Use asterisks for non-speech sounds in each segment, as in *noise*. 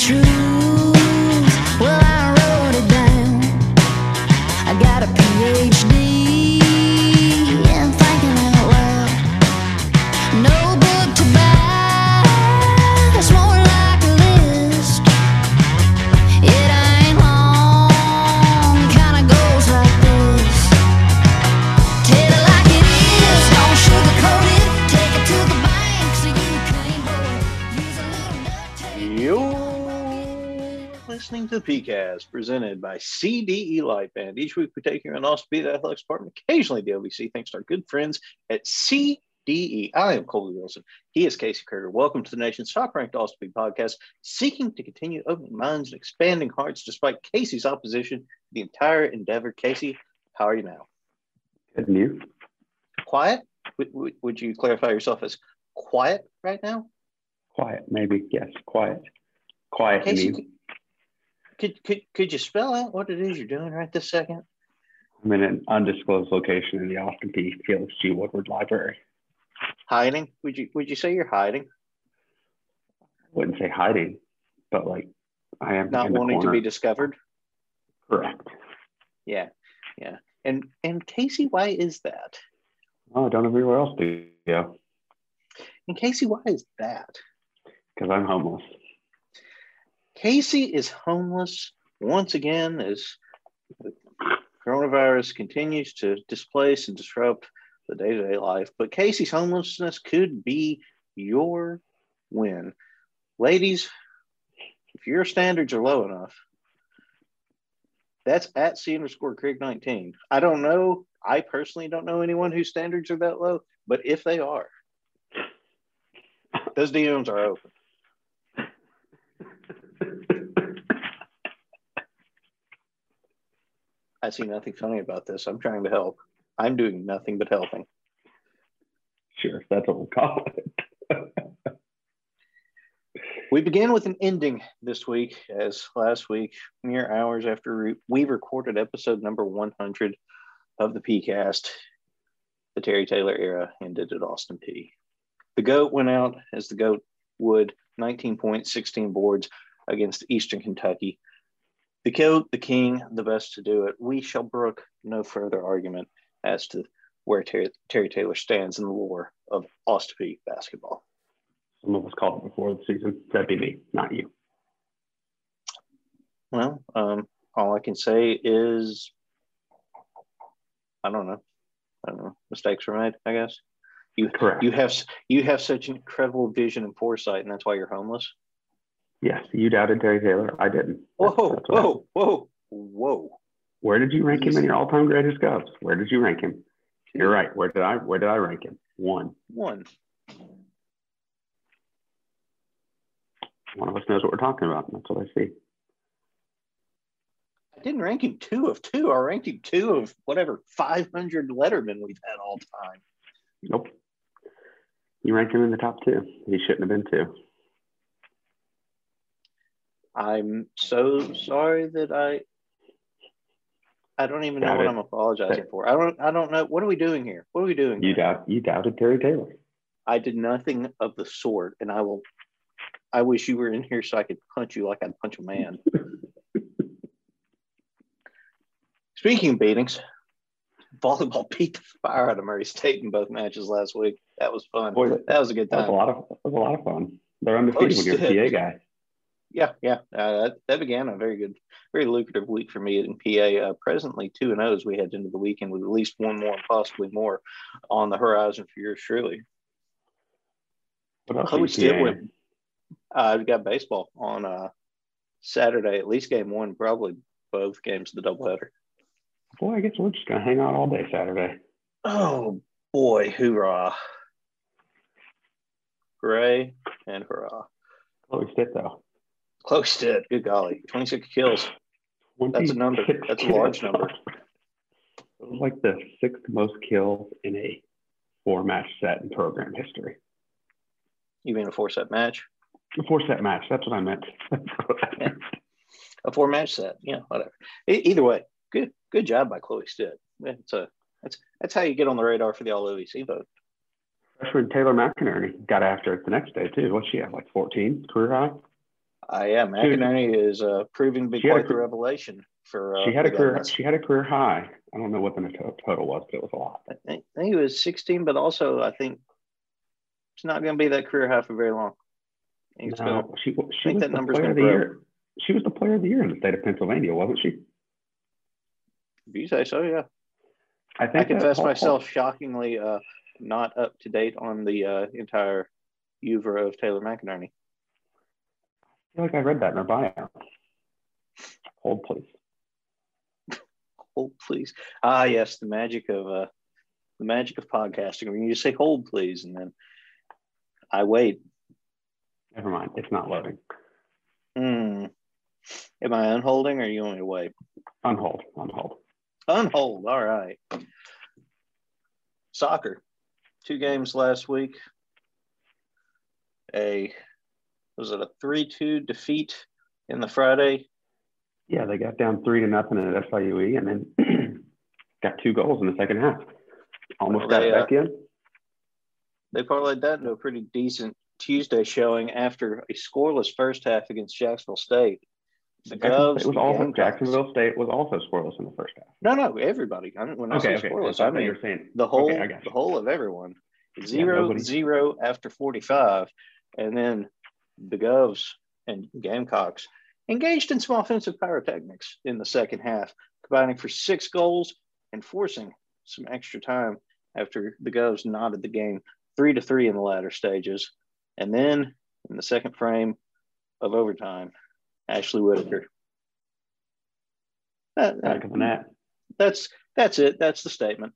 truth. Listening to the PeayCast presented by CDE Lightband. Each week we take you on Austin Peay athletics department, occasionally the OVC, thanks to our good friends at CDE. I am Colby Wilson. He is Casey Kruger. Welcome to the nation's top ranked Austin Peay podcast, seeking to continue opening minds and expanding hearts despite Casey's opposition to the entire endeavor. Casey, how are you now? Good news. Quiet? Would, would, would you clarify yourself as quiet right now? Quiet, maybe. Yes, quiet. Quiet Casey. Could, could, could you spell out what it is you're doing right this second? I'm in an undisclosed location in the Austin Peay. G. Woodward Library. Hiding? Would you would you say you're hiding? I wouldn't say hiding, but like I am Not wanting to be discovered? correct. Yeah, yeah. And and Casey, why is that? Oh, I don't know everywhere else to go And Casey, why is that? because I'm homeless. Casey is homeless once again as the coronavirus continues to displace and disrupt the day-to-day life. But Casey's homelessness could be your win. Ladies, if your standards are low enough, that's at C underscore Craig 19. I don't know. I personally don't know anyone whose standards are that low, but if they are, those DMs are open. *laughs* I see nothing funny about this. I'm trying to help. I'm doing nothing but helping. sure, that's what we'll call it. *laughs* We begin with an ending this week, as last week, mere hours after we recorded episode number 100 of the PeayCast, the Terry Taylor era ended at Austin Peay. The GOAT went out as the GOAT would 19 points, 16 boards against Eastern Kentucky. The GOAT, the king, the best to do it. We shall brook no further argument as to where Terry, Terry Taylor stands in the lore of Peay basketball. Some of us called it before the season. That'd be me, not you. Well, um, all I can say is, I don't know. I don't know. Mistakes were made. I guess you Correct. you have you have such incredible vision and foresight, and that's why you're homeless. Yes, you doubted Terry Taylor. I didn't. Whoa, That's- that's what whoa, whoa, whoa! Where did you rank him in your all-time greatest Cubs? Where did you rank him? You're right. Where did I? Where did I rank him? One. One. One of us knows what we're talking about. That's what I see. I didn't rank him two of two. I ranked him two of whatever 500 Letterman we've had all time. Nope. You rank him in the top two. He shouldn't have been two. I'm so sorry that I. I don't even know what. I'm apologizing for. I don't. I don't know. What are we doing here? What are we doing? You doubt. You doubted Terry Taylor. I did nothing of the sort, and I will. I wish you were in here so I could punch you like I'd punch a man. *laughs* Speaking of beatings, volleyball *laughs* beat the fire out of Murray State in both matches last week. That was fun. Boy, that was a good time. That was a lot of. That was a lot of fun. They're oh, undefeated when you're a PA guy. Yeah, yeah. Uh, that, that began a very good, very lucrative week for me in PA. Uh, presently, two and O's we head into the weekend with at least one more and possibly more on the horizon for yours truly. What else? Chloe are you Stitt PAing? went. Uh, we got baseball on uh, Saturday, at least game one, probably both games of the doubleheader. Boy, I guess we're just gonna hang out all day Saturday. Oh boy, hoorah! Hooray and hurrah! Chloe Stitt though. Close to it. Good golly, twenty-six kills. That's a number. That's a large number. *laughs* It was like the sixth most kills in a four-match set in program history. You mean a four-set match? A four-set match. That's what I meant. Yeah. *laughs* A four-match set? Yeah, whatever. E- either way, good, good job by Chloe Stitt. It's a that's that's how you get on the radar for the All OVC vote. Freshman Taylor McInerney got after it the next day too. What's she at? Like 14 career high. Uh, am. McInerney is uh, proving to be quite the revelation for. Uh, she had a career. She had a career high. I don't know what the total was, but it was a lot. I think, I think it was 16, but also I think it's not going to be that career high for very long. I gonna- No, she, was that the number's player of the grow. year. She was the player of the year in the state of Pennsylvania, wasn't she? if you say so, yeah. I I think that confess Paul- myself shockingly uh, not up to date on the uh, entire oeuvre of Taylor McInerney. I feel like I read that in her bio. Hold, please. Hold, please. Ah, yes, the magic of uh, the magic of podcasting. When you just say "hold, please," and then I wait. Never mind. It's not loading. Hmm. Am I unholding, or are you to wait? Unhold. Unhold. Unhold. All right. Soccer. Two games last week. A was it a three-two defeat in the Friday? Yeah, they got down three to nothing at SIUE and then *clears throat* got two goals in the second half. Almost Well, got they, it uh, back in. They parlayed that into a pretty decent Tuesday showing after a scoreless first half against Jacksonville State. The Govs State was also Jacksonville State was also scoreless in the first half. No, no, everybody. I, when I Okay, say okay. scoreless, so I thought mean you're saying the whole Okay, the whole of everyone. Zero nobody- zero after 45. And then the Govs and Gamecocks engaged in some offensive pyrotechnics in the second half, combining for six goals and forcing some extra time after the Govs knotted the game three to three in the latter stages. And then in the second frame of overtime, Ashley Whitaker. That- back of the net. that's that's it. That's the statement.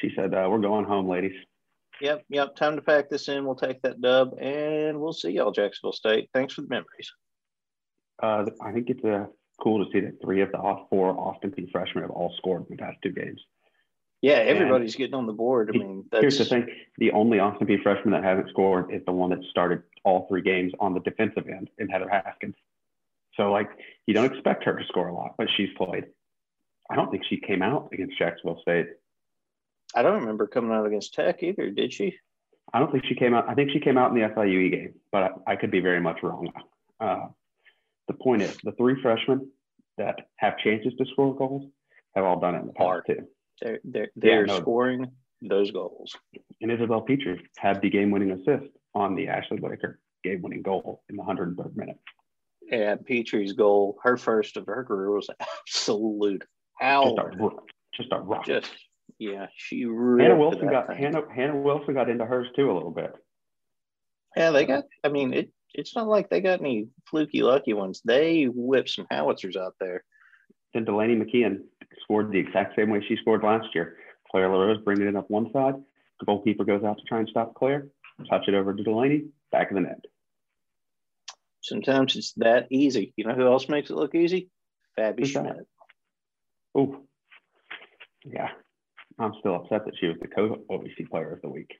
She said, uh, "We're going home, ladies." Yep, yep. Time to pack this in. We'll take that dub, and we'll see y'all, Jacksonville State. Thanks for the memories. Uh, I think it's uh, cool to see that three of the four Austin Peay freshmen have all scored in the past two games. Yeah, everybody's getting on the board. I mean, that's Here's the thing: the only Austin Peay freshman that hasn't scored is the one that started all three games on the defensive end in Heather Haskins. So, like, you don't expect her to score a lot, but she's played. I don't think she came out against Jacksonville State. I don't remember coming out against Tech either. Did she? I don't think she came out. I think she came out in the SIUE game, but I, I could be very much wrong. Uh, the point is, the three freshmen that have chances to score goals have all done it in the past too. They're they're, they're no. scoring those goals. And Isabel Petrie had the game-winning assist on the Ashley Whitaker game-winning goal in the 103rd minute. And Petrie's goal, her first of her career, was absolute Just a, just a rock. Just yeah, she ripped Hannah Wilson got thing. Hannah, Hannah Wilson got into hers too a little bit. Yeah, they got. I mean, it. It's not like they got any fluky lucky ones. They whipped some howitzers out there. Then Delaney McKeon scored the exact same way she scored last year. Claire LaRose bringing it up one side. The goalkeeper goes out to try and stop Claire. Touch it over to Delaney. Back of the net. Sometimes it's that easy. You know who else makes it look easy? Fabi Who's? Schmidt. Ooh. Yeah. I'm still upset that she was the co-OVC player of the week.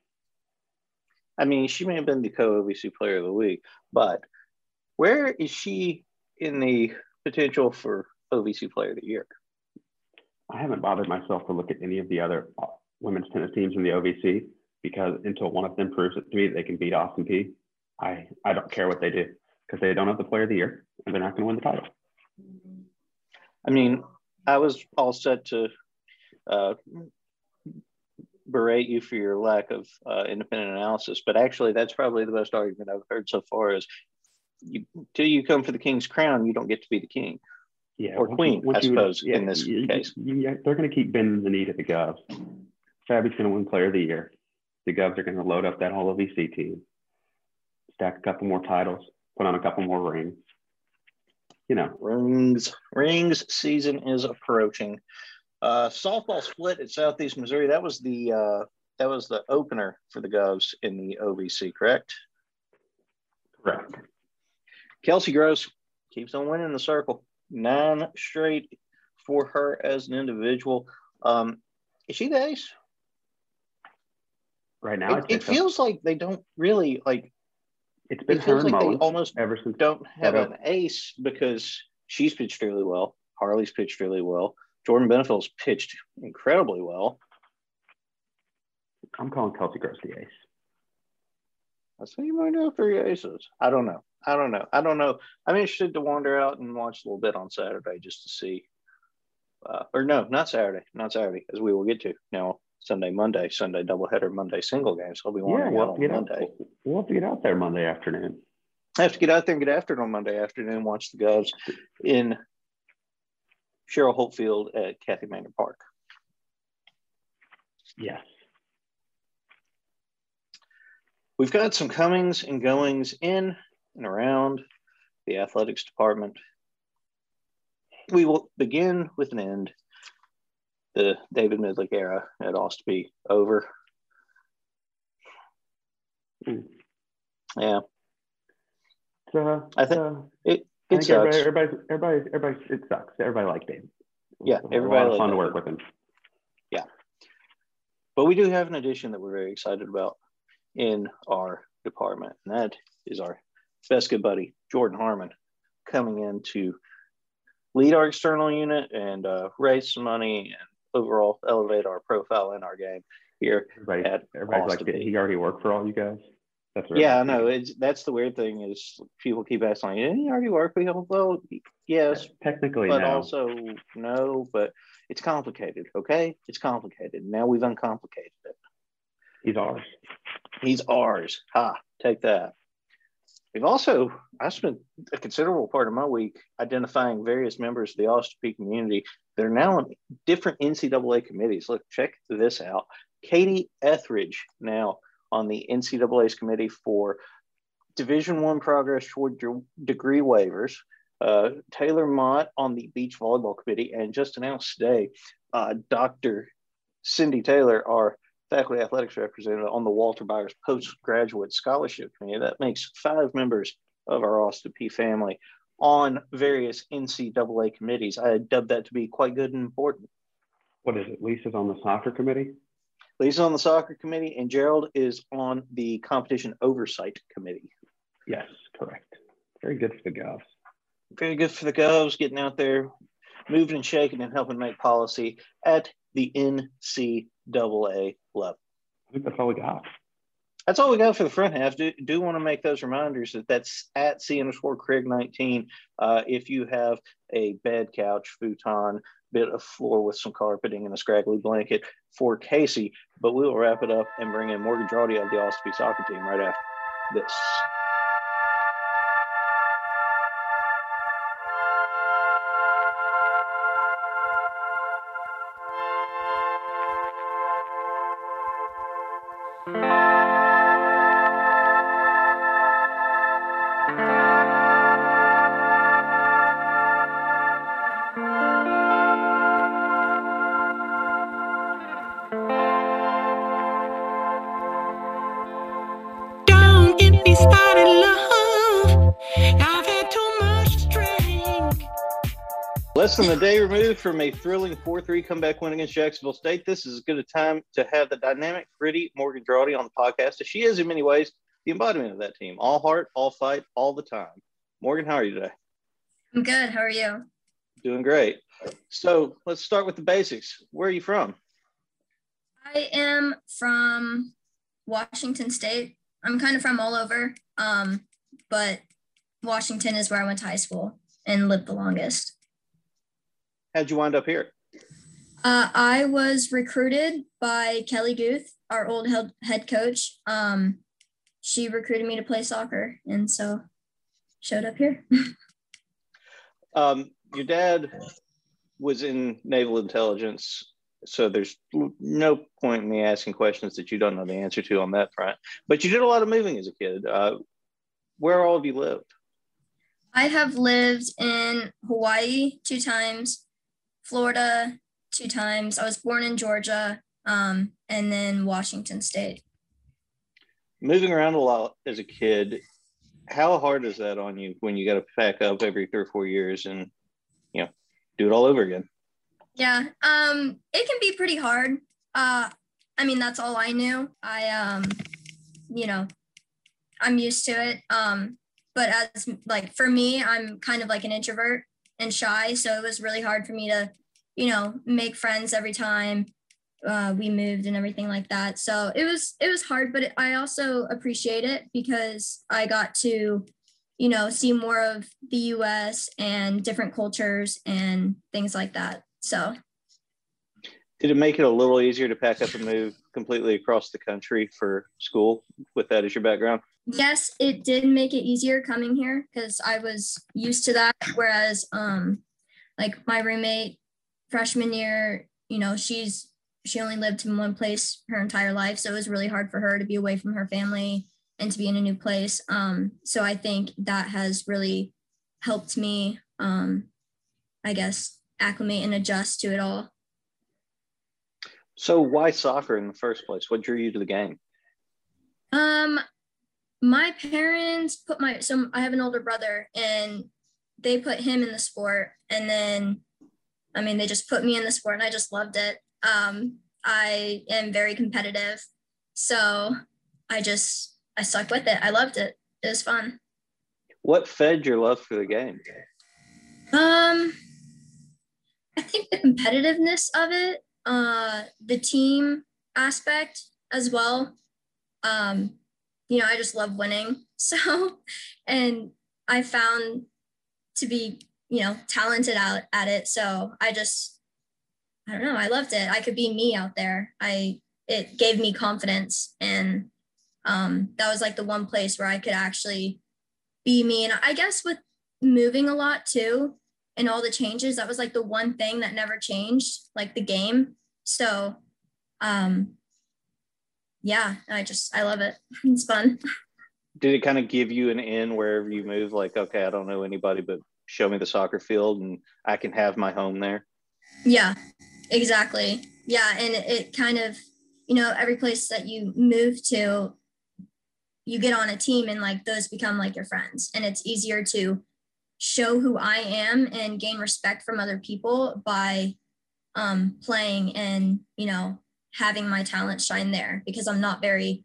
I mean, she may have been the co-OVC player of the week, but where is she in the potential for OVC player of the year? I haven't bothered myself to look at any of the other uh, women's tennis teams in the OVC because until one of them proves it to me that they can beat Austin Peay, I, I don't care what they do because they don't have the player of the year and they're not going to win the title. I mean, I was all set to uh, berate you for your lack of uh, independent analysis, but actually, that's probably the best argument I've heard so far. Is you, till you come for the king's crown, you don't get to be the king. Yeah, Or queen, once I suppose, in this you- case. you- yeah, they're going to keep bending the knee to the Govs. Fabi's going to win Player of the Year. The Govs are going to load up that whole OVC team, stack a couple more titles, put on a couple more rings. You know, Rings rings season is approaching. Uh, softball split at Southeast Missouri. That was the uh, that was the opener for the Govs in the OVC, correct? correct. Kelsey Gross keeps on winning the circle. Nine straight for her as an individual. Um, is she the ace? Right now, It, it so. feels like they don't really like. it's been It her feels like they almost ever since. don't have an ace because she's pitched really well. Harley's pitched really well. Jordan Benefield's pitched incredibly well. I'm calling Kelsey Gross the ace. I what you might know three aces. I don't know. I don't know. I don't know. I'm interested to wander out and watch a little bit on Saturday just to see. Uh, or no, not Saturday, not Saturday, as we will get to now. Sunday, Monday, Sunday doubleheader, Monday single games. I'll be Yeah, wandering we'll out on Monday. out, we'll have to get out there Monday afternoon. I have to get out there and get after it on Monday afternoon. Watch the Govs in Cheryl Holt Field at Kathy Manor Park. Yes. We've got some comings and goings in and around the athletics department. We will begin with an end. The David Midlick era at Ostby over. Hmm. Yeah, So I think uh, it, I it think everybody, sucks. everybody, everybody, everybody, it sucks. Everybody liked David. Yeah, everybody a lot of fun to work with him. Yeah, but we do have an addition that we're very excited about in our department, and that is our best good buddy, Jordan Harmon, coming in to lead our external unit and uh, raise some money and overall elevate our profile in our game here. Everybody, At everybody's like, he already worked for all you guys? That's what Yeah, I everybody's know. It's that's the weird thing is people keep asking, "Did he already work?" We go, "Well, yes, Technically, but no. also no." But it's complicated. Okay, it's complicated. Now we've uncomplicated it. He's ours. He's ours. Ha, take that. We've also, I spent a considerable part of my week identifying various members of the Austin Peay community They're now on different NCAA committees. Look, check this out. Katie Etheridge now on the NCAA's committee for Division One progress toward de- degree waivers. Uh, Taylor Mott on the beach volleyball committee, and just announced today, uh, Dr. Cindy Taylor, our faculty athletics representative on the Walter Byers postgraduate scholarship committee. That makes five members of our Austin P family on various NCAA committees. I dubbed that to be quite good and important. What is it? Lisa's on the soccer committee. Lisa's on the soccer committee, and Gerald is on the competition oversight committee. Yes, correct. Very good for the Govs. Very good for the Govs getting out there, moving and shaking and helping make policy at the NCAA level. I think that's all we got. That's all we got for the front half. Do, do want to make those reminders that that's at C underscore Craig 19. Uh, if you have a bed, couch, futon, bit of floor with some carpeting and a scraggly blanket for Casey, but we will wrap it up and bring in Morgan Drawdy of the Austin Peay soccer team right after this. Less than a day removed from a thrilling 4 3 comeback win against Jacksonville State, this is as good a time to have the dynamic, gritty Morgan Drawdy on the podcast, as she is in many ways the embodiment of that team. All heart, all fight, all the time. Morgan, how are you today? I'm good. How are you? Doing great. So let's start with the basics. Where are you from? I am from Washington State. I'm kind of from all over, um, but Washington is where I went to high school and lived the longest. How'd you wind up here? Uh, I was recruited by Kelly Guth, our old head, head coach. Um, she recruited me to play soccer, and so showed up here. *laughs* Um, your dad was in naval intelligence, so there's no point in me asking questions that you don't know the answer to on that front. But you did a lot of moving as a kid. Uh, where all of you lived? I have lived in Hawaii two times, Florida two times. I was born in Georgia, um, and then Washington State. Moving around a lot as a kid, how hard is that on you when you got to pack up every three or four years and you know do it all over again? Yeah, um, it can be pretty hard. Uh, I mean, that's all I knew. I, um, you know, I'm used to it. Um, but as like for me, I'm kind of like an introvert and shy, so it was really hard for me to, you know, make friends every time uh, we moved and everything like that. So it was it was hard, but I also appreciate it because I got to, you know, see more of the US and different cultures and things like that. So, Did it make it a little easier to pack up and move completely across the country for school with that as your background? yes, it did make it easier coming here because I was used to that. Whereas, um, like my roommate freshman year, you know, she's she only lived in one place her entire life, so it was really hard for her to be away from her family and to be in a new place. Um, so I think that has really helped me, um, I guess, acclimate and adjust to it all. So why soccer in the first place? What drew you to the game? Um, my parents put my so I have an older brother and they put him in the sport and then I mean they just put me in the sport and I just loved it. Um, I am very competitive, so I just I stuck with it. I loved it. It was fun. What fed your love for the game? Um, I think the competitiveness of it, uh, the team aspect as well. Um, you know, I just love winning. *laughs* So, and I found to be, you know, talented out at it. So I just, I don't know, I loved it. I could be me out there. I, it gave me confidence. And um, that was like the one place where I could actually be me. And I guess with moving a lot too, and all the changes, that was like the one thing that never changed, like the game. So, um, yeah, I just I love it. *laughs* It's fun. Did it kind of give you an in wherever you move? Like, okay, I don't know anybody, but show me the soccer field and I can have my home there. Yeah, exactly. Yeah, and it, it kind of, you know, every place that you move to, you get on a team and like those become like your friends, and it's easier to show who I am and gain respect from other people by um, playing and you know having my talent shine there because I'm not very,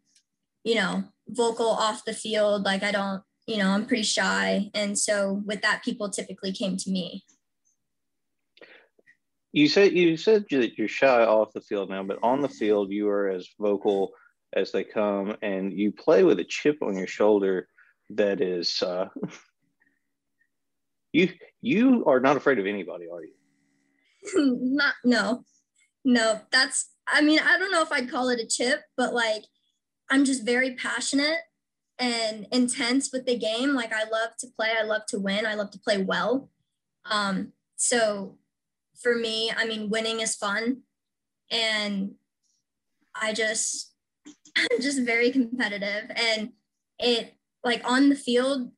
you know, vocal off the field. Like I don't, you know, I'm pretty shy. And so with that, people typically came to me. You said you said that you're shy off the field now, but on the field you are as vocal as they come, and you play with a chip on your shoulder that is uh, *laughs* you you are not afraid of anybody, are you? *clears throat* not no, no. That's I mean I don't know if I'd call it a chip, but like I'm just very passionate and intense with the game. Like I love to play, I love to win, I love to play well. Um, so for me, I mean, winning is fun, and I just *laughs* I'm just very competitive, and it like on the field,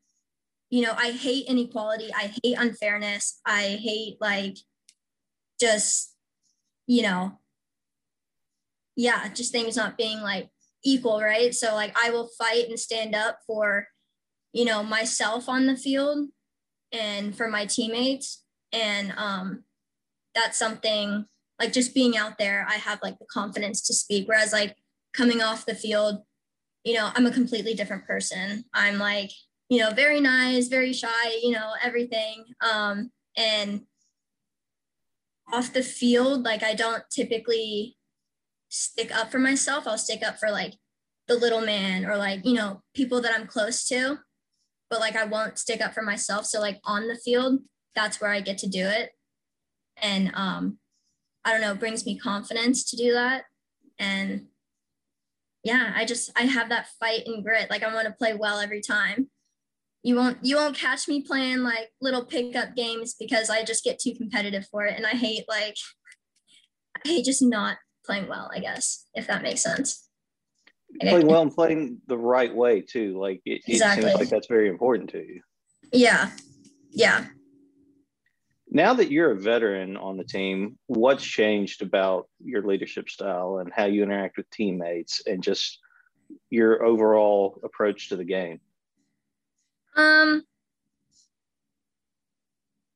you know, I hate inequality, I hate unfairness, I hate like just you know yeah just things not being like equal right? So like i will fight and stand up for you know myself on the field and for my teammates. And um that's something like just being out there i have like the confidence to speak. Whereas like coming off the field you know i'm a completely different person. I'm like you know very nice very shy you know everything. Um and off the field like i don't typically stick up for myself. I'll stick up for like the little man or like you know people that i'm close to. But like i won't stick up for myself. So like on the field that's where i get to do it. And um i don't know it brings me confidence to do that. And yeah i just i have that fight and grit. Like i want to play well every time you won't you won't catch me playing like little pickup games because i just get too competitive for it and i hate like i hate just not playing well i guess if that makes sense Playing well and playing the right way too. Like it, it seems like that's very important to you. yeah yeah Now that you're a veteran on the team, what's changed about your leadership style and how you interact with teammates and just your overall approach to the game? Um,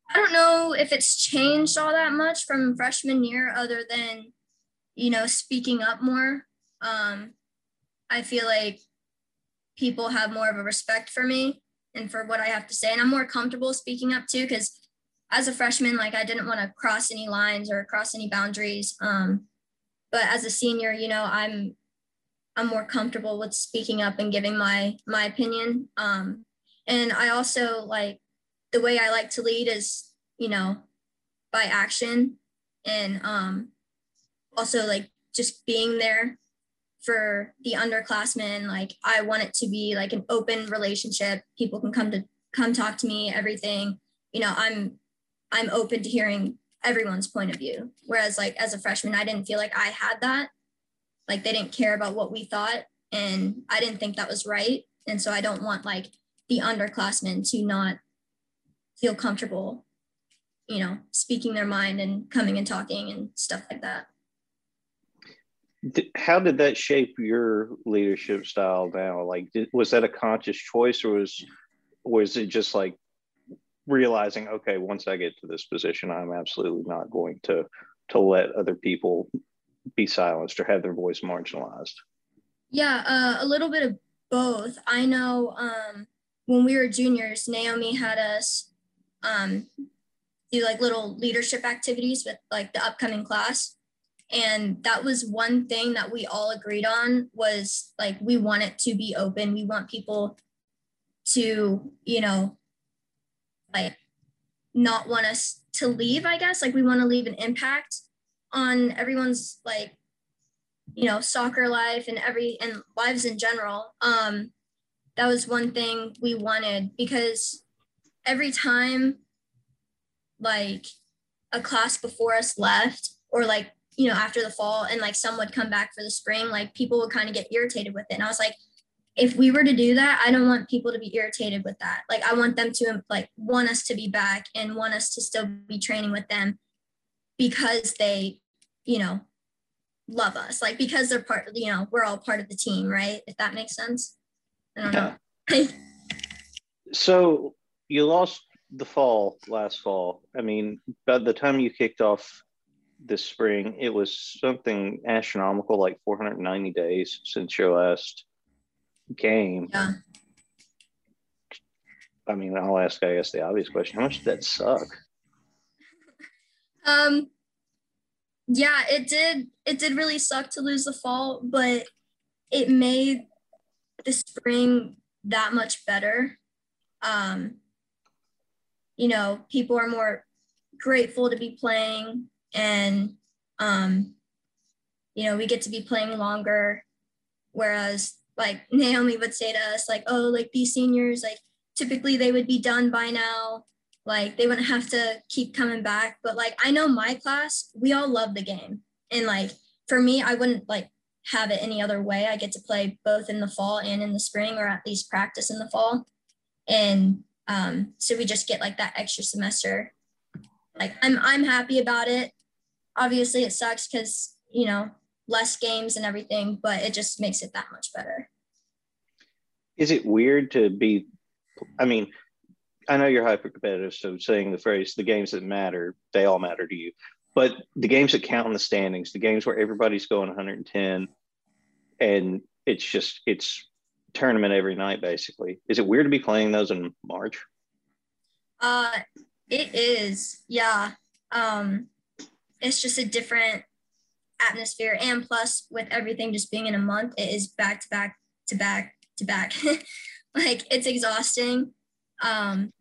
I don't know if it's changed all that much from freshman year, other than, you know, speaking up more. Um, I feel like people have more of a respect for me and for what I have to say, and I'm more comfortable speaking up too. Because as a freshman, like I didn't want to cross any lines or cross any boundaries. Um, but as a senior, you know, I'm I'm more comfortable with speaking up and giving my my opinion. Um, And I also like the way I like to lead is, you know, by action and um also like just being there for the underclassmen. Like I want it to be like an open relationship. People can come to come talk to me, everything. You know, I'm I'm open to hearing everyone's point of view. Whereas like as a freshman, I didn't feel like I had that. Like they didn't care about what we thought. And I didn't think that was right. And so I don't want like the underclassmen to not feel comfortable, you know, speaking their mind and coming and talking and stuff like that. How did that shape your leadership style now? Like, did, was that a conscious choice, or was was it just like realizing, okay, once I get to this position, I'm absolutely not going to to let other people be silenced or have their voice marginalized? Yeah, uh, a little bit of both. I know um, when we were juniors, Naomi had us um, do like little leadership activities with like the upcoming class. And that was one thing that we all agreed on was like we want it to be open. We want people to, you know, like not want us to leave, I guess. Like we want to leave an impact on everyone's like you know soccer life and every and lives in general um that was one thing we wanted because every time like a class before us left or like you know after the fall and like some would come back for the spring like people would kind of get irritated with it. And i was like if we were to do that i don't want people to be irritated with that. Like i want them to like want us to be back and want us to still be training with them because they you know love us. Like because they're part you know we're all part of the team right? If that makes sense know *laughs* So you lost the fall last fall. I mean, by the time you kicked off this spring, it was something astronomical, like 490 days since your last game. yeah I mean, I'll ask, I guess, the obvious question: How much did that suck? *laughs* Um, yeah, it did. It did really suck to lose the fall, but it made the spring that much better. Um, you know, people are more grateful to be playing, and um, you know, we get to be playing longer. Whereas, like *laughs* Naomi would say to us, like, "Oh, like these seniors, like typically they would be done by now." like they wouldn't have to keep coming back but like i know my class we all love the game and like for me i wouldn't like have it any other way i get to play both in the fall and in the spring or at least practice in the fall and um, so we just get like that extra semester like i'm i'm happy about it obviously it sucks because you know less games and everything but it just makes it that much better Is it weird to be? I mean, I know you're hyper competitive, so saying the phrase "the games that matter," they all matter to you. But the games that count in the standings, the games where everybody's going 110, and it's just it's tournament every night basically. Is it weird to be playing those in March? Uh, it is, yeah. Um, it's just a different atmosphere, and plus, with everything just being in a month, it is back to back to back to back. *laughs* like it's exhausting. Um,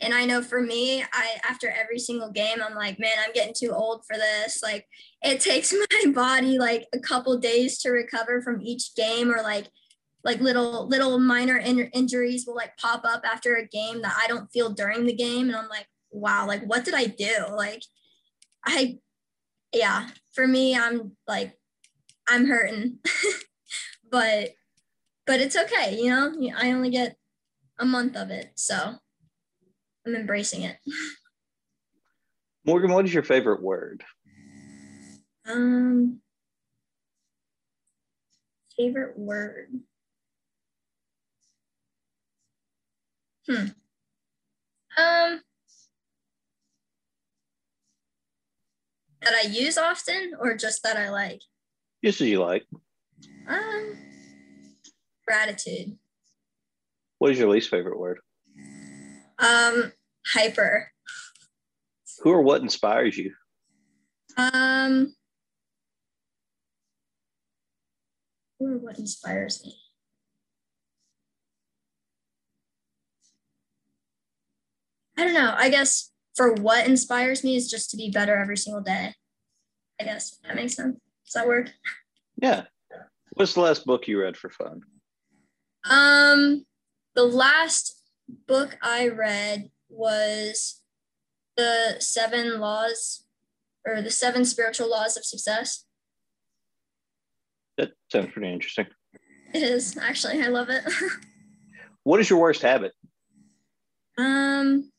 and I know for me, I after every single game, I'm like, man, I'm getting too old for this. Like, it takes *laughs* my body like a couple days to recover from each game, or like like little little minor in- injuries will like pop up after a game that I don't feel during the game. And I'm like wow like what did I do? Like I yeah for me I'm like I'm hurting. *laughs* But but it's okay you know? I only get a month of it so I'm embracing it Morgan, what is your favorite word? um favorite word Hmm. Um, that I use often, or just that I like. Just as you like. Um, gratitude. What is your least favorite word? Um, hyper. Who or what inspires you? Um, who or what inspires me? I don't know. I guess for what inspires me is just to be better every single day. I guess that makes sense. Does that work? Yeah. What's the last book you read for fun? Um, the last book I read was the Seven Laws or the Seven Spiritual Laws of Success. That sounds pretty interesting. It is actually. I love it. *laughs* What is your worst habit? um,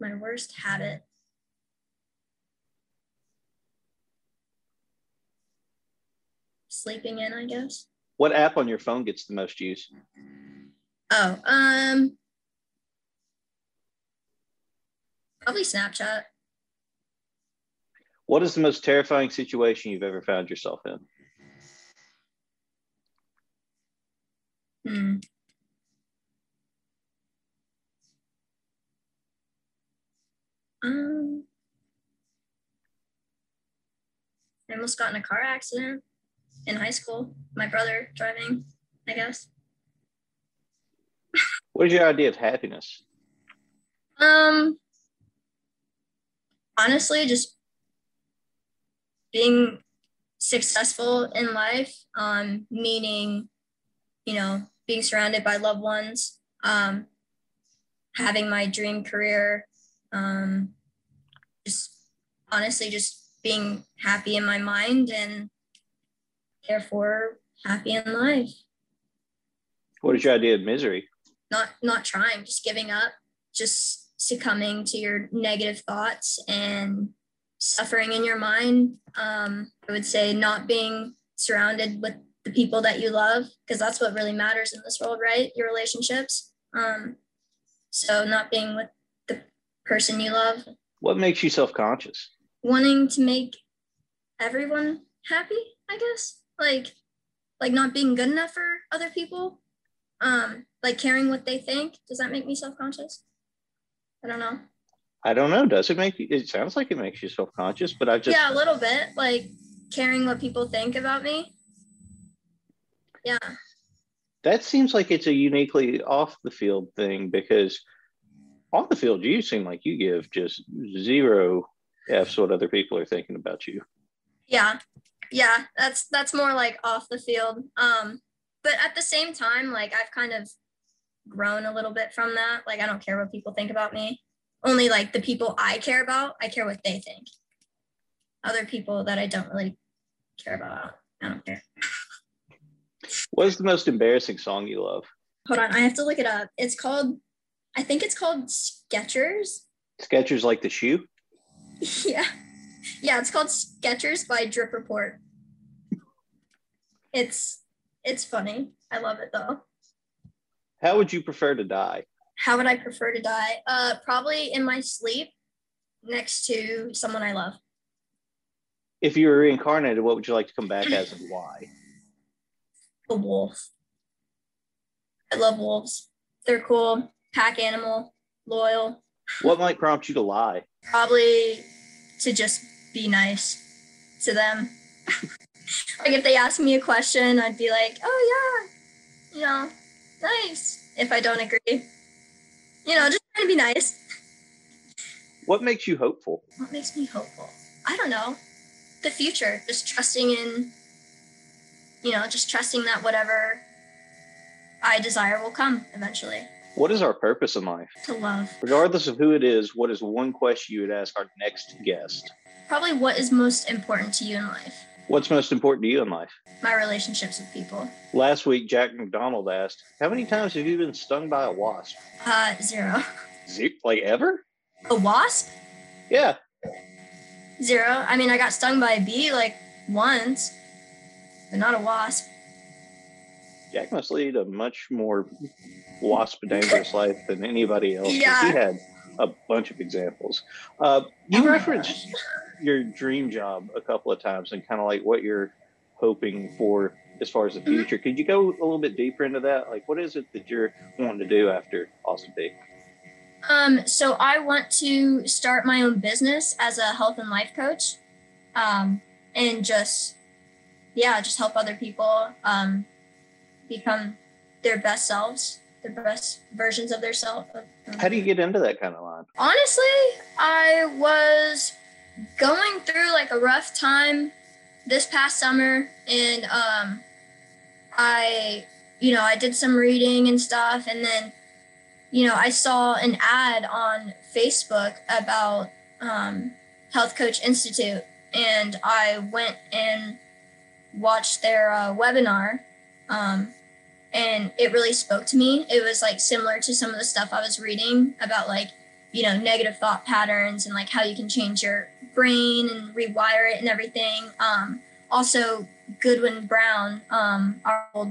my worst habit. Sleeping in, I guess. What app on your phone gets the most use? Oh, um, probably Snapchat. What is the most terrifying situation you've ever found yourself in? Hmm. Um, I almost got in a car accident in high school. My brother driving, I guess. What is your idea of happiness? Um, honestly, just being successful in life, um, meaning, you know, being surrounded by loved ones, um, having my dream career, um, just honestly, just being happy in my mind and therefore happy in life. What is your idea of misery? Not not trying just giving up just succumbing to your negative thoughts and suffering in your mind. Um, i would say not being surrounded with the people that you love because that's what really matters in this world right? Your relationships. Um, so not being with the person you love. What makes you self conscious? wanting to make everyone happy i guess. Like like not being good enough for other people. Um like caring what they think does that make me self-conscious i don't know I don't know. Does it make you? It sounds like it makes you self conscious, but I just yeah a little bit like caring what people think about me yeah that seems like it's a uniquely off the field thing because on the field you seem like you give just zero f's what other people are thinking about you. yeah yeah that's that's more like off the field um but at the same time like i've kind of grown a little bit from that. Like i don't care what people think about me. Only like the people i care about i care what they think. Other people that i don't really care about i don't care. What is the most embarrassing song you love? hold on i have to look it up. It's called i think it's called Skechers Skechers like the shoe. *laughs* yeah. Yeah it's called Skechers by DripReport. It's it's funny. I love it though How would you prefer to die? how would i prefer to die? Uh probably in my sleep next to someone i love. If you were reincarnated, what would you like to come back as and why? *laughs* a wolf. I love wolves. They're cool pack animal loyal. What might prompt you to lie? probably to just be nice to them. *laughs* Like if they ask me a question i'd be like oh yeah. You know nice if i don't agree. You know just trying to be nice. What makes you hopeful? what makes me hopeful? I don't know. The future just trusting in you know just trusting that whatever i desire will come eventually. What is our purpose in life? to love. Regardless of who it is, what is one question you would ask our next guest? probably what is most important to you in life What's most important to you in life? my relationships with people Last week, Jack McDonald asked, How many times have you been stung by a wasp? uh zero Ze- Like ever? a wasp Yeah. Zero. I mean, I got stung by a bee like once, but not a wasp. Jack must lead a much more wasp dangerous *laughs* life than anybody else. Yeah. He had a bunch of examples. Uh, you Oh referenced your dream job a couple of times and kind of like what you're hoping for as far as the Mm-hmm. future. Could you go a little bit deeper into that? Like, what is it that you're wanting to do after Austin Peay? Um, so I want to start my own business as a health and life coach, um, and just yeah, just help other people um, become their best selves the best versions of their self. How do you get into that kind of line? Honestly, I was going through like a rough time this past summer and um I you know, I did some reading and stuff and then you know, I saw an ad on Facebook about um, Health Coach Institute and I went and watched their uh, webinar um, and it really spoke to me. It was like similar to some of the stuff I was reading about like you know negative thought patterns and like how you can change your brain and rewire it and everything. Um, also goodwin brown um, our old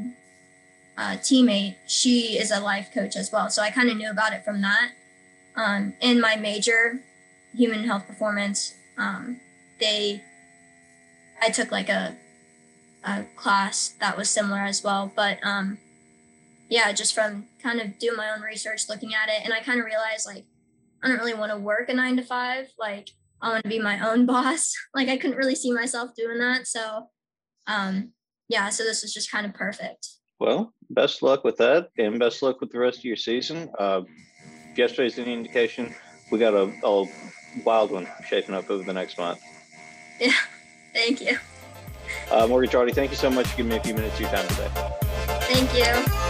uh, teammate she is a life coach as well. So i kind of knew about it from that. Um, in my major human health performance um, they i took like a, a class that was similar as well. But um, yeah just from kind of doing my own research looking at it and i kind of realized like I don't really want to work a nine to five. Like I want to be my own *laughs* boss. Like I couldn't really see myself doing that. So um yeah, so this was just kind of perfect. Well, best luck with that, and best luck with the rest of your season. Uh, if yesterday's any indication, we got a, a wild one shaping up over the next month. *laughs* Yeah. Thank you. Uh, Morgan Drawdy, thank you so much for giving me a few minutes of your time today. Thank you.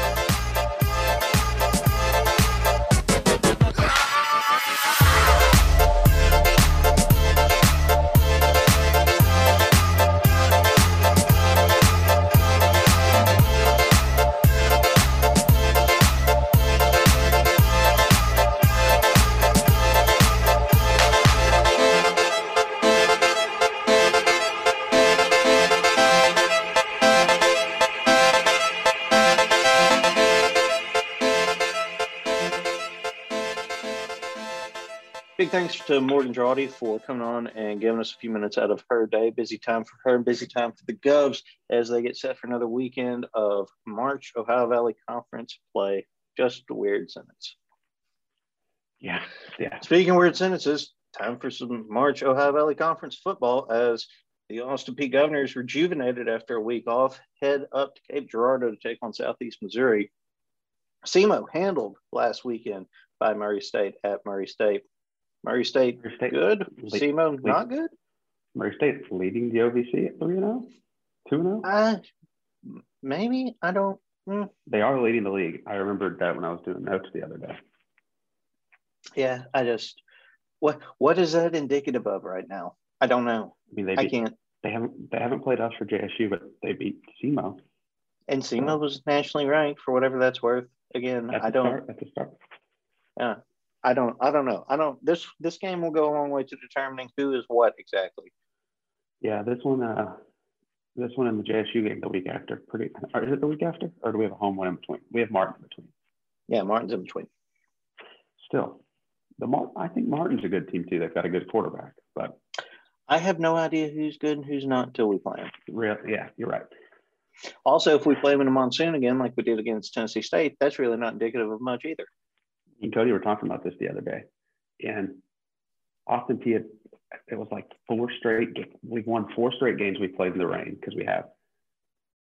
Big thanks to Morgan Drawdy for coming on and giving us a few minutes out of her day. Busy time for her, and busy time for the Govs as they get set for another weekend of March Ohio Valley Conference play. Just a weird sentence. Yeah, yeah. Speaking of weird sentences, time for some March Ohio Valley Conference football as the Austin Peay Governors, rejuvenated after a week off, head up to Cape Girardeau to take on Southeast Missouri. SEMO handled last weekend by Murray State at Murray State. Murray State, Murray State good. SEMO not good. Murray State's leading the OVC at 3 0, 2 0. Uh, maybe I don't. mm, They are leading the league. I remembered that when I was doing notes the other day. yeah, I just what what is that indicative of right now? I don't know. I mean, they I can't. they haven't they haven't played us for JSU, but they beat SEMO. And SEMO was nationally ranked for whatever that's worth. Again, I don't. start. At the start. Yeah, I don't. I don't know. I don't. This this game will go a long way to determining who is what exactly. Yeah, this one, uh, this one and the JSU game the week after. Pretty. Or is it the week after, or do we have a home one in between? We have Martin in between. Yeah, Martin's in between. Still, the Mar- I think Martin's a good team too. They've got a good quarterback, but I have no idea who's good and who's not until we play them. real, yeah, you're right. Also, if we play them in a monsoon again, like we did against Tennessee State, that's really not indicative of much either. And Cody were talking about this the other day, and Austin Peay had it was like four straight. We've won four straight games we played in the rain because we have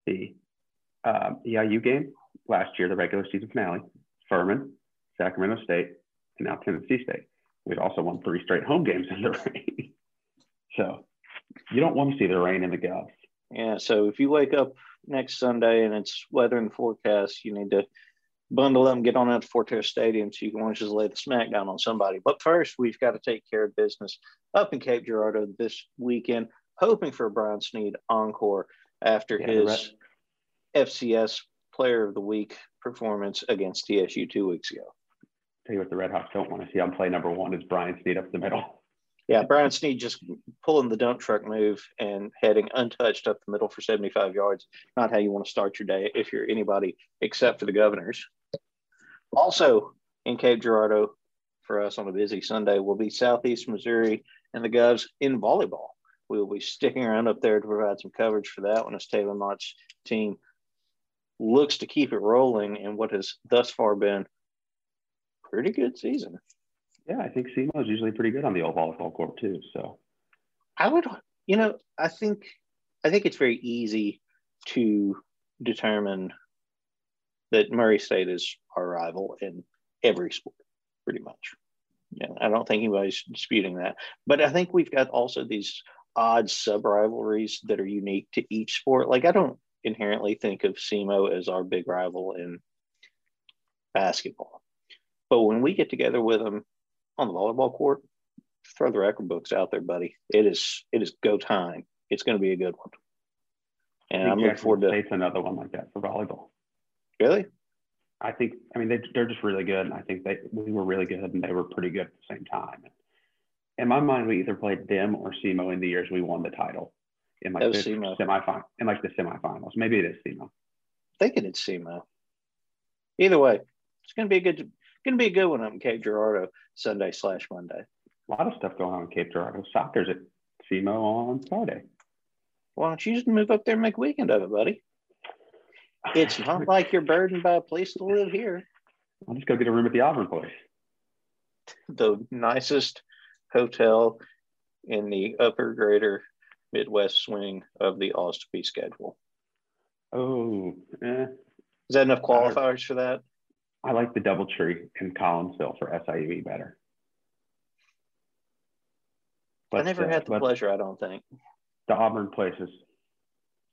the um, EIU game last year, the regular season finale, Furman, Sacramento State, and now Tennessee State. We've also won three straight home games in the *laughs* rain. so you don't want to see the rain in the Gulf. Yeah, so if you wake up next Sunday and it's weather and forecast, you need to bundle up and get on out to Fortera Stadium so you can want to just lay the smack down on somebody. But first, we've got to take care of business up in Cape Girardeau this weekend, hoping for a Brian Snead encore after Yeah, his FCS Player of the Week performance against TSU two weeks ago. Tell you what, the Red Hawks don't want to see on play number one is Brian Snead up the middle. Yeah, Brian Snead just pulling the dump truck move and heading untouched up the middle for 75 yards. Not how you want to start your day if you're anybody except for the governors. Also in Cape Girardeau for us on a busy Sunday will be Southeast Missouri and the Govs in volleyball. We will be sticking around up there to provide some coverage for that one as Taylor Mott's team looks to keep it rolling in what has thus far been pretty good season. Yeah, I think SEMO is usually pretty good on the old volleyball court too. So I would, you know, I think, I think it's very easy to determine that Murray State is our rival in every sport, pretty much. Yeah, I don't think anybody's disputing that. But I think we've got also these odd sub rivalries that are unique to each sport. Like I don't inherently think of SEMO as our big rival in basketball. But when we get together with them on the volleyball court, throw the record books out there, buddy. It is it is go time. It's going to be a good one. And I'm looking forward to another one like that for volleyball. Really. I think, I mean, they, they're just really good. And I think they, we were really good and they were pretty good at the same time. In my mind, we either played them or SEMO in the years we won the title in like the SEMO. semifinal, in like the semifinals. Maybe it is SEMO. thinking it's SEMO. Either way, it's going to be a good going to be a good one up in Cape Girardeau Sunday slash Monday. A lot of stuff going on in Cape Girardeau. Soccer's at SEMO on Friday. Why don't you just move up there and make a weekend of it, buddy? It's not like you're burdened by a place to live here. I'll just go get a room at the Auburn place. The nicest hotel in the upper greater Midwest swing of the Ostby schedule. Oh, eh. Is that enough qualifiers for that? I like the Doubletree in Collinsville for SIUE better. I never uh, had the pleasure, I don't think. The Auburn place is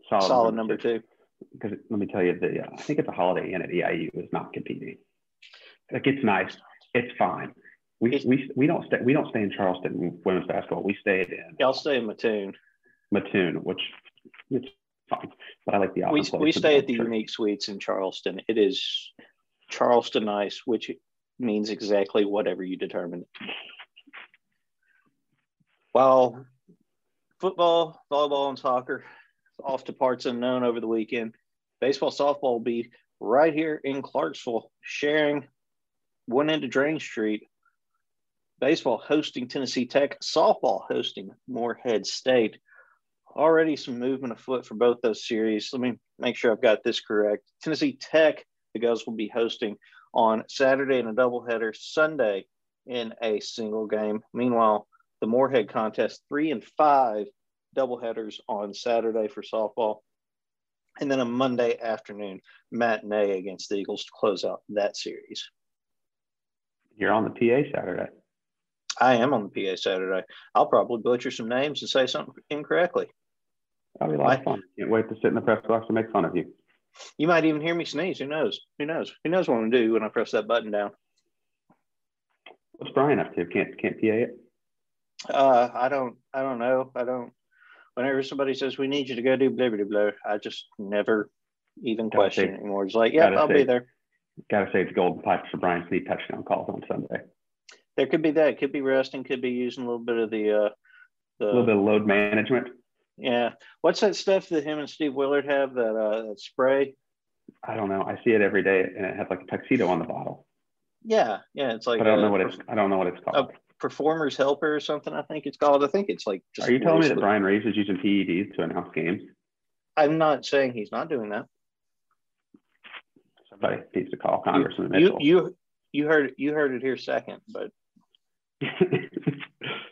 solid, Solid number two. Because let me tell you, the uh, I think it's a Holiday Inn at EIU is not competing. Like it's nice, it's fine. We, we, we don't stay we don't stay in Charleston women's basketball. We stayed in Y'all stay in Mattoon. Mattoon, which it's fine. But I like the We, we stay at the Doubletree. Unique Suites in Charleston. It is Charleston nice, which means exactly whatever you determine. Well, football, volleyball, and soccer off to parts unknown over the weekend, baseball, softball will be right here in Clarksville, sharing one end of Drane Street. Baseball hosting Tennessee Tech, softball hosting Morehead State already some movement afoot for both those series. Let me make sure I've got this correct. Tennessee Tech, the Govs will be hosting on Saturday in a doubleheader, Sunday in a single game. Meanwhile, the Moorhead contest, three and five doubleheaders on Saturday for softball. And then a Monday afternoon matinee against the Eagles to close out that series. You're on the PA Saturday. I am on the PA Saturday. I'll probably butcher some names and say something incorrectly. That'll be a lot of fun. Can't wait to sit in the press box and make fun of you. You might even hear me sneeze. Who knows? Who knows? Who knows what I'm gonna do when I press that button down? What's Brian up to? Can't can't PA it? Uh, I don't. I don't know. I don't. Whenever somebody says we need you to go do blah blah blah, I just never even Gotta question say- it anymore. It's like, yeah, I'll say- be there. Gotta save the golden pipes for Brian Snead touchdown calls on Sunday. There could be that. Could be resting. Could be using a little bit of the uh, the A little bit of load management. yeah. What's that stuff that him and Steve Willard have? That uh, that spray. I don't know. I see it every day and it has like a tuxedo on the bottle. Yeah, yeah. It's like but I don't uh, know what it's I don't know what it's called. Performer's helper or something. I think it's called. I think it's like. Just Are you telling me that Brian Reeves is using PEDs to announce games? I'm not saying he's not doing that. Somebody needs to call Congressman You Mitchell. you you heard you heard it here second, but *laughs*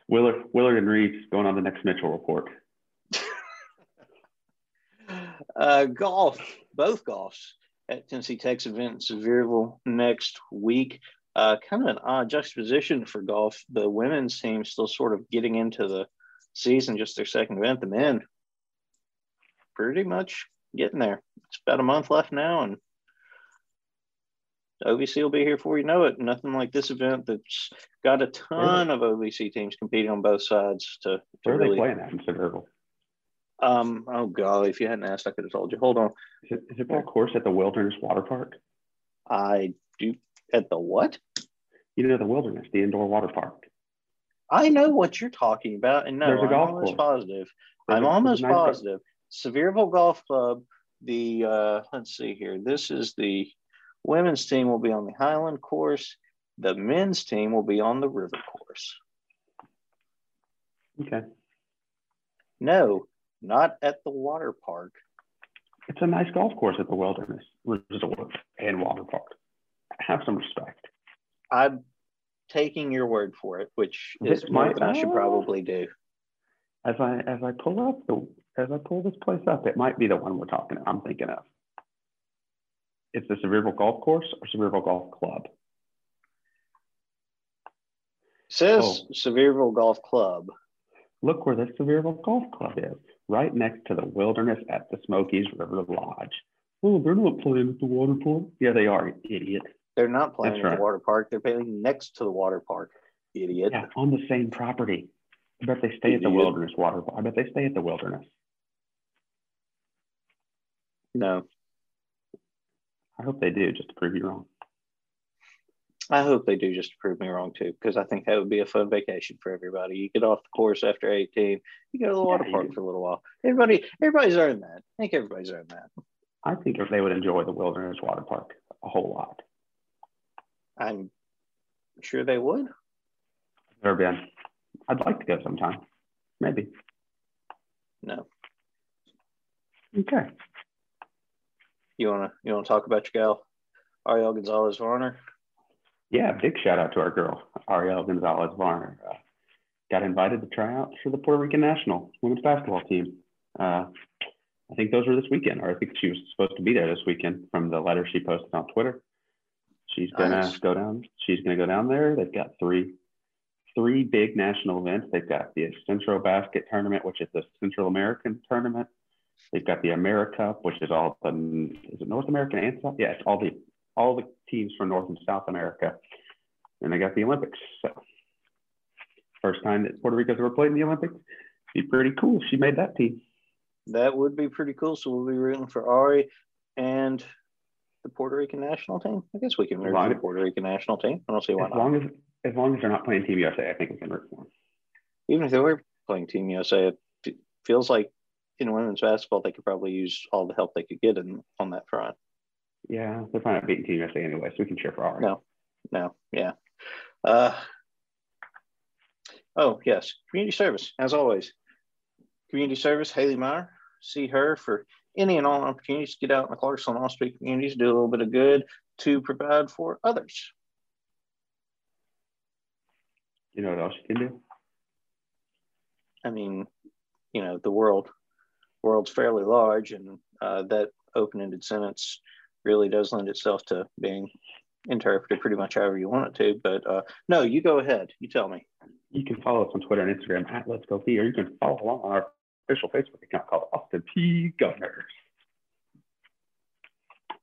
Willard, Willard and Reeves going on the next Mitchell report. *laughs* uh, golf, both golfs at Tennessee Tech's event in Sevierville next week. Uh, kind of an odd juxtaposition for golf. The women's team still sort of getting into the season, just their second event. The men pretty much getting there. It's about a month left now, and OVC will be here before you know it. Nothing like this event that's got a ton of OVC teams competing on both sides to, to Where are really. they playing at in Sevierville? Um, oh golly, if you hadn't asked, I could have told you. Hold on. Is it, is it that course at the Wilderness Water Park? I do at the what? You know the Wilderness, the indoor water park. I know what you're talking about, and no, There's a I'm golf almost course. positive. There's I'm a- there's a almost nice- positive. Sevierville Golf Club. The uh, let's see here. This is the women's team will be on the Highland course. The men's team will be on the River course. Okay. No, not at the water park. It's a nice golf course at the Wilderness Resort and Water Park. Have some respect. I'm taking your word for it, which is This more might- than I should probably do. As I as I pull up the as I pull this place up, it might be the one we're talking. I'm thinking of. It's the Sevierville Golf Course or Sevierville Golf Club. Says Oh. Sevierville Golf Club. Look where the Sevierville Golf Club is, right next to the wilderness at the Smokies River Lodge. Oh, they're not playing at the water park. Yeah, they are, idiot. They're not playing That's at right. the water park. They're playing next to the water park. Idiot. Yeah, on the same property. I bet they stay at the wilderness water. Park. I bet they stay at the wilderness. No. I hope they do, just to prove you wrong. I hope they do just to prove me wrong too, because I think that would be a fun vacation for everybody. You get off the course after 18, you go to the water Yeah, park for a little while. Everybody, everybody's earned that. I think everybody's earned that. I think if they would enjoy the wilderness water park a whole lot. I'm sure they would. Never been. I'd like to go sometime. Maybe. No. Okay. You wanna you wanna talk about your gal, Ariel Gonzalez Varner? Yeah, big shout out to our girl, Ariel Gonzalez Varner. Uh, got invited to try out for the Puerto Rican national women's basketball team. Uh, I think those were this weekend, or I think she was supposed to be there this weekend from the letter she posted on Twitter. She's gonna Nice. go down. She's gonna go down there. They've got three, three big national events. They've got the Centrobasket Tournament, which is the Central American tournament. They've got the America, which is all the is it North American and South? Yeah, it's all the all the teams from North and South America. And they got the Olympics. So first time that Puerto Rico's ever played in the Olympics. Be pretty cool if she made that team. That would be pretty cool. So we'll be rooting for Ari and the Puerto Rican national team. I guess we can root for the Puerto Rican national team. I don't see why As not. long as as long as they're not playing Team USA, I think we can root for them. Even if they were playing Team USA, it feels like in women's basketball they could probably use all the help they could get in on that front. Yeah, they're probably not beating Team USA anyway, so we can cheer for ours. No. No, yeah. Uh, oh, yes. Community service, as always. Community service, Haley Meyer. See her for any and all opportunities to get out in the Clarksville and Austin Peay communities, do a little bit of good to provide for others. You know what else you can do? I mean, you know, the world world's fairly large, and uh, that open-ended sentence really does lend itself to being interpreted pretty much however you want it to. But uh, no, you go ahead. You tell me. You can follow us on Twitter and Instagram at Let's Go or you can follow along on our official Facebook account called Austin Peay Governors.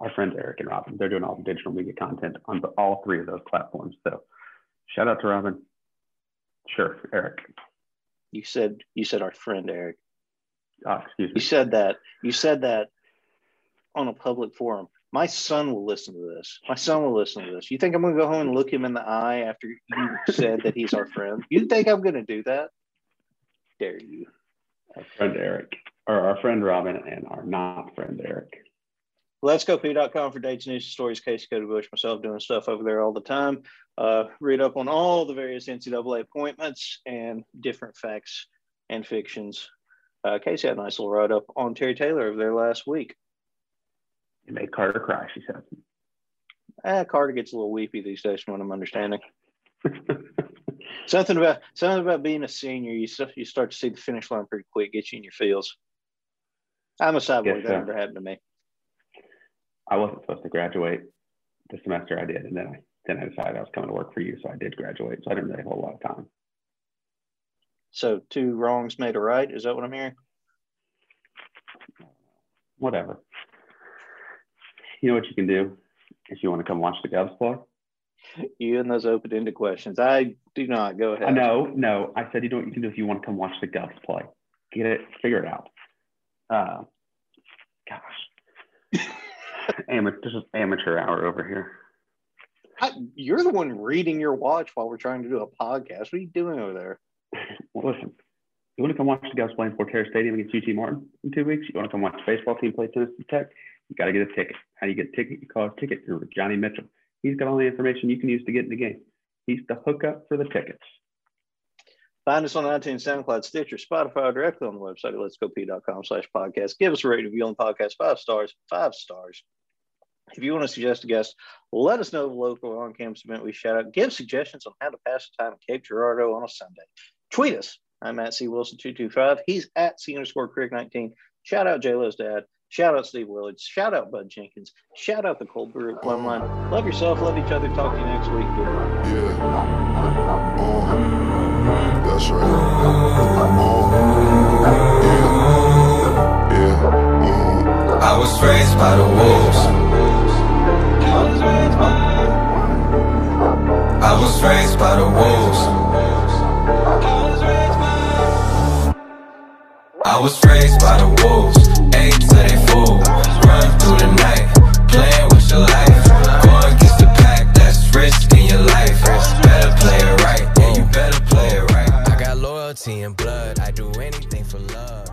Our friends Eric and Robin, they're doing all the digital media content on the, all three of those platforms. So shout out to Robin. Sure, Eric. You said you said our friend Eric. Uh, excuse You said that. You said that on a public forum. My son will listen to this. My son will listen to this. You think I'm going to go home and look him in the eye after you said that he's our friend? You think I'm going to do that? Dare you? Our friend Eric, or our friend Robin, and our not friend Eric. Let's go Peay.com for dates, news, stories, Casey Cody Bush, myself doing stuff over there all the time. Uh, read up on all the various NCAA appointments and different facts and fictions. Uh, Casey had a nice little write up on Terry Taylor over there last week. It made Carter cry, she said. Ah, Carter gets a little weepy these days from what I'm understanding. *laughs* Something about something about being a senior, you start, you start to see the finish line pretty quick, get you in your feels. I'm a side boy. Yes, that never happened to me. I wasn't supposed to graduate the semester I did, and then I then I decided I was coming to work for you, so I did graduate. So I didn't really have a whole lot of time. So two wrongs made a right. Is that what I'm hearing? Whatever. You know what you can do if you want to come watch the Govs play? You and those open-ended questions. I do not go ahead. No, no. I said you know what you can do if you want to come watch the Govs play. Get it, figure it out. Uh, gosh, *laughs* amateur. This is amateur hour over here. I, you're the one reading your watch while we're trying to do a podcast. What are you doing over there? *laughs* Well, listen. You want to come watch the Govs play in Fortera Stadium against UT Martin in two weeks? You want to come watch the baseball team play Tennessee Tech? You got to get a ticket. How do you get a ticket? You call a ticket through Johnny Mitchell. He's got all the information you can use to get in the game. He's the hookup for the tickets. Find us on iTunes, SoundCloud, Stitcher, Spotify, or directly on the website at letsgopeay.com slash podcast. Give us a rating review on the podcast, five stars, five stars. If you want to suggest a guest, let us know a local on-campus event we shout out. Give suggestions on how to pass the time at Cape Girardeau on a Sunday. Tweet us. I'm at C Wilson225. He's at C underscore Crick 19. Shout out JLo's dad. Shout out Steve Willards. Shout out Bud Jenkins. Shout out the Cold Brew at Plum Line. Love yourself. Love each other. Talk to you next week. Goodbye. Yeah. Uh, that's right. Uh, yeah. Yeah. Uh, I was raised by the wolves. I was raised by the wolves. I was raised by the wolves. Through the night, playing with your life. Going against the pack, that's risk in your life. Better play it right, yeah, you better play it right. I got loyalty and blood, I do anything for love.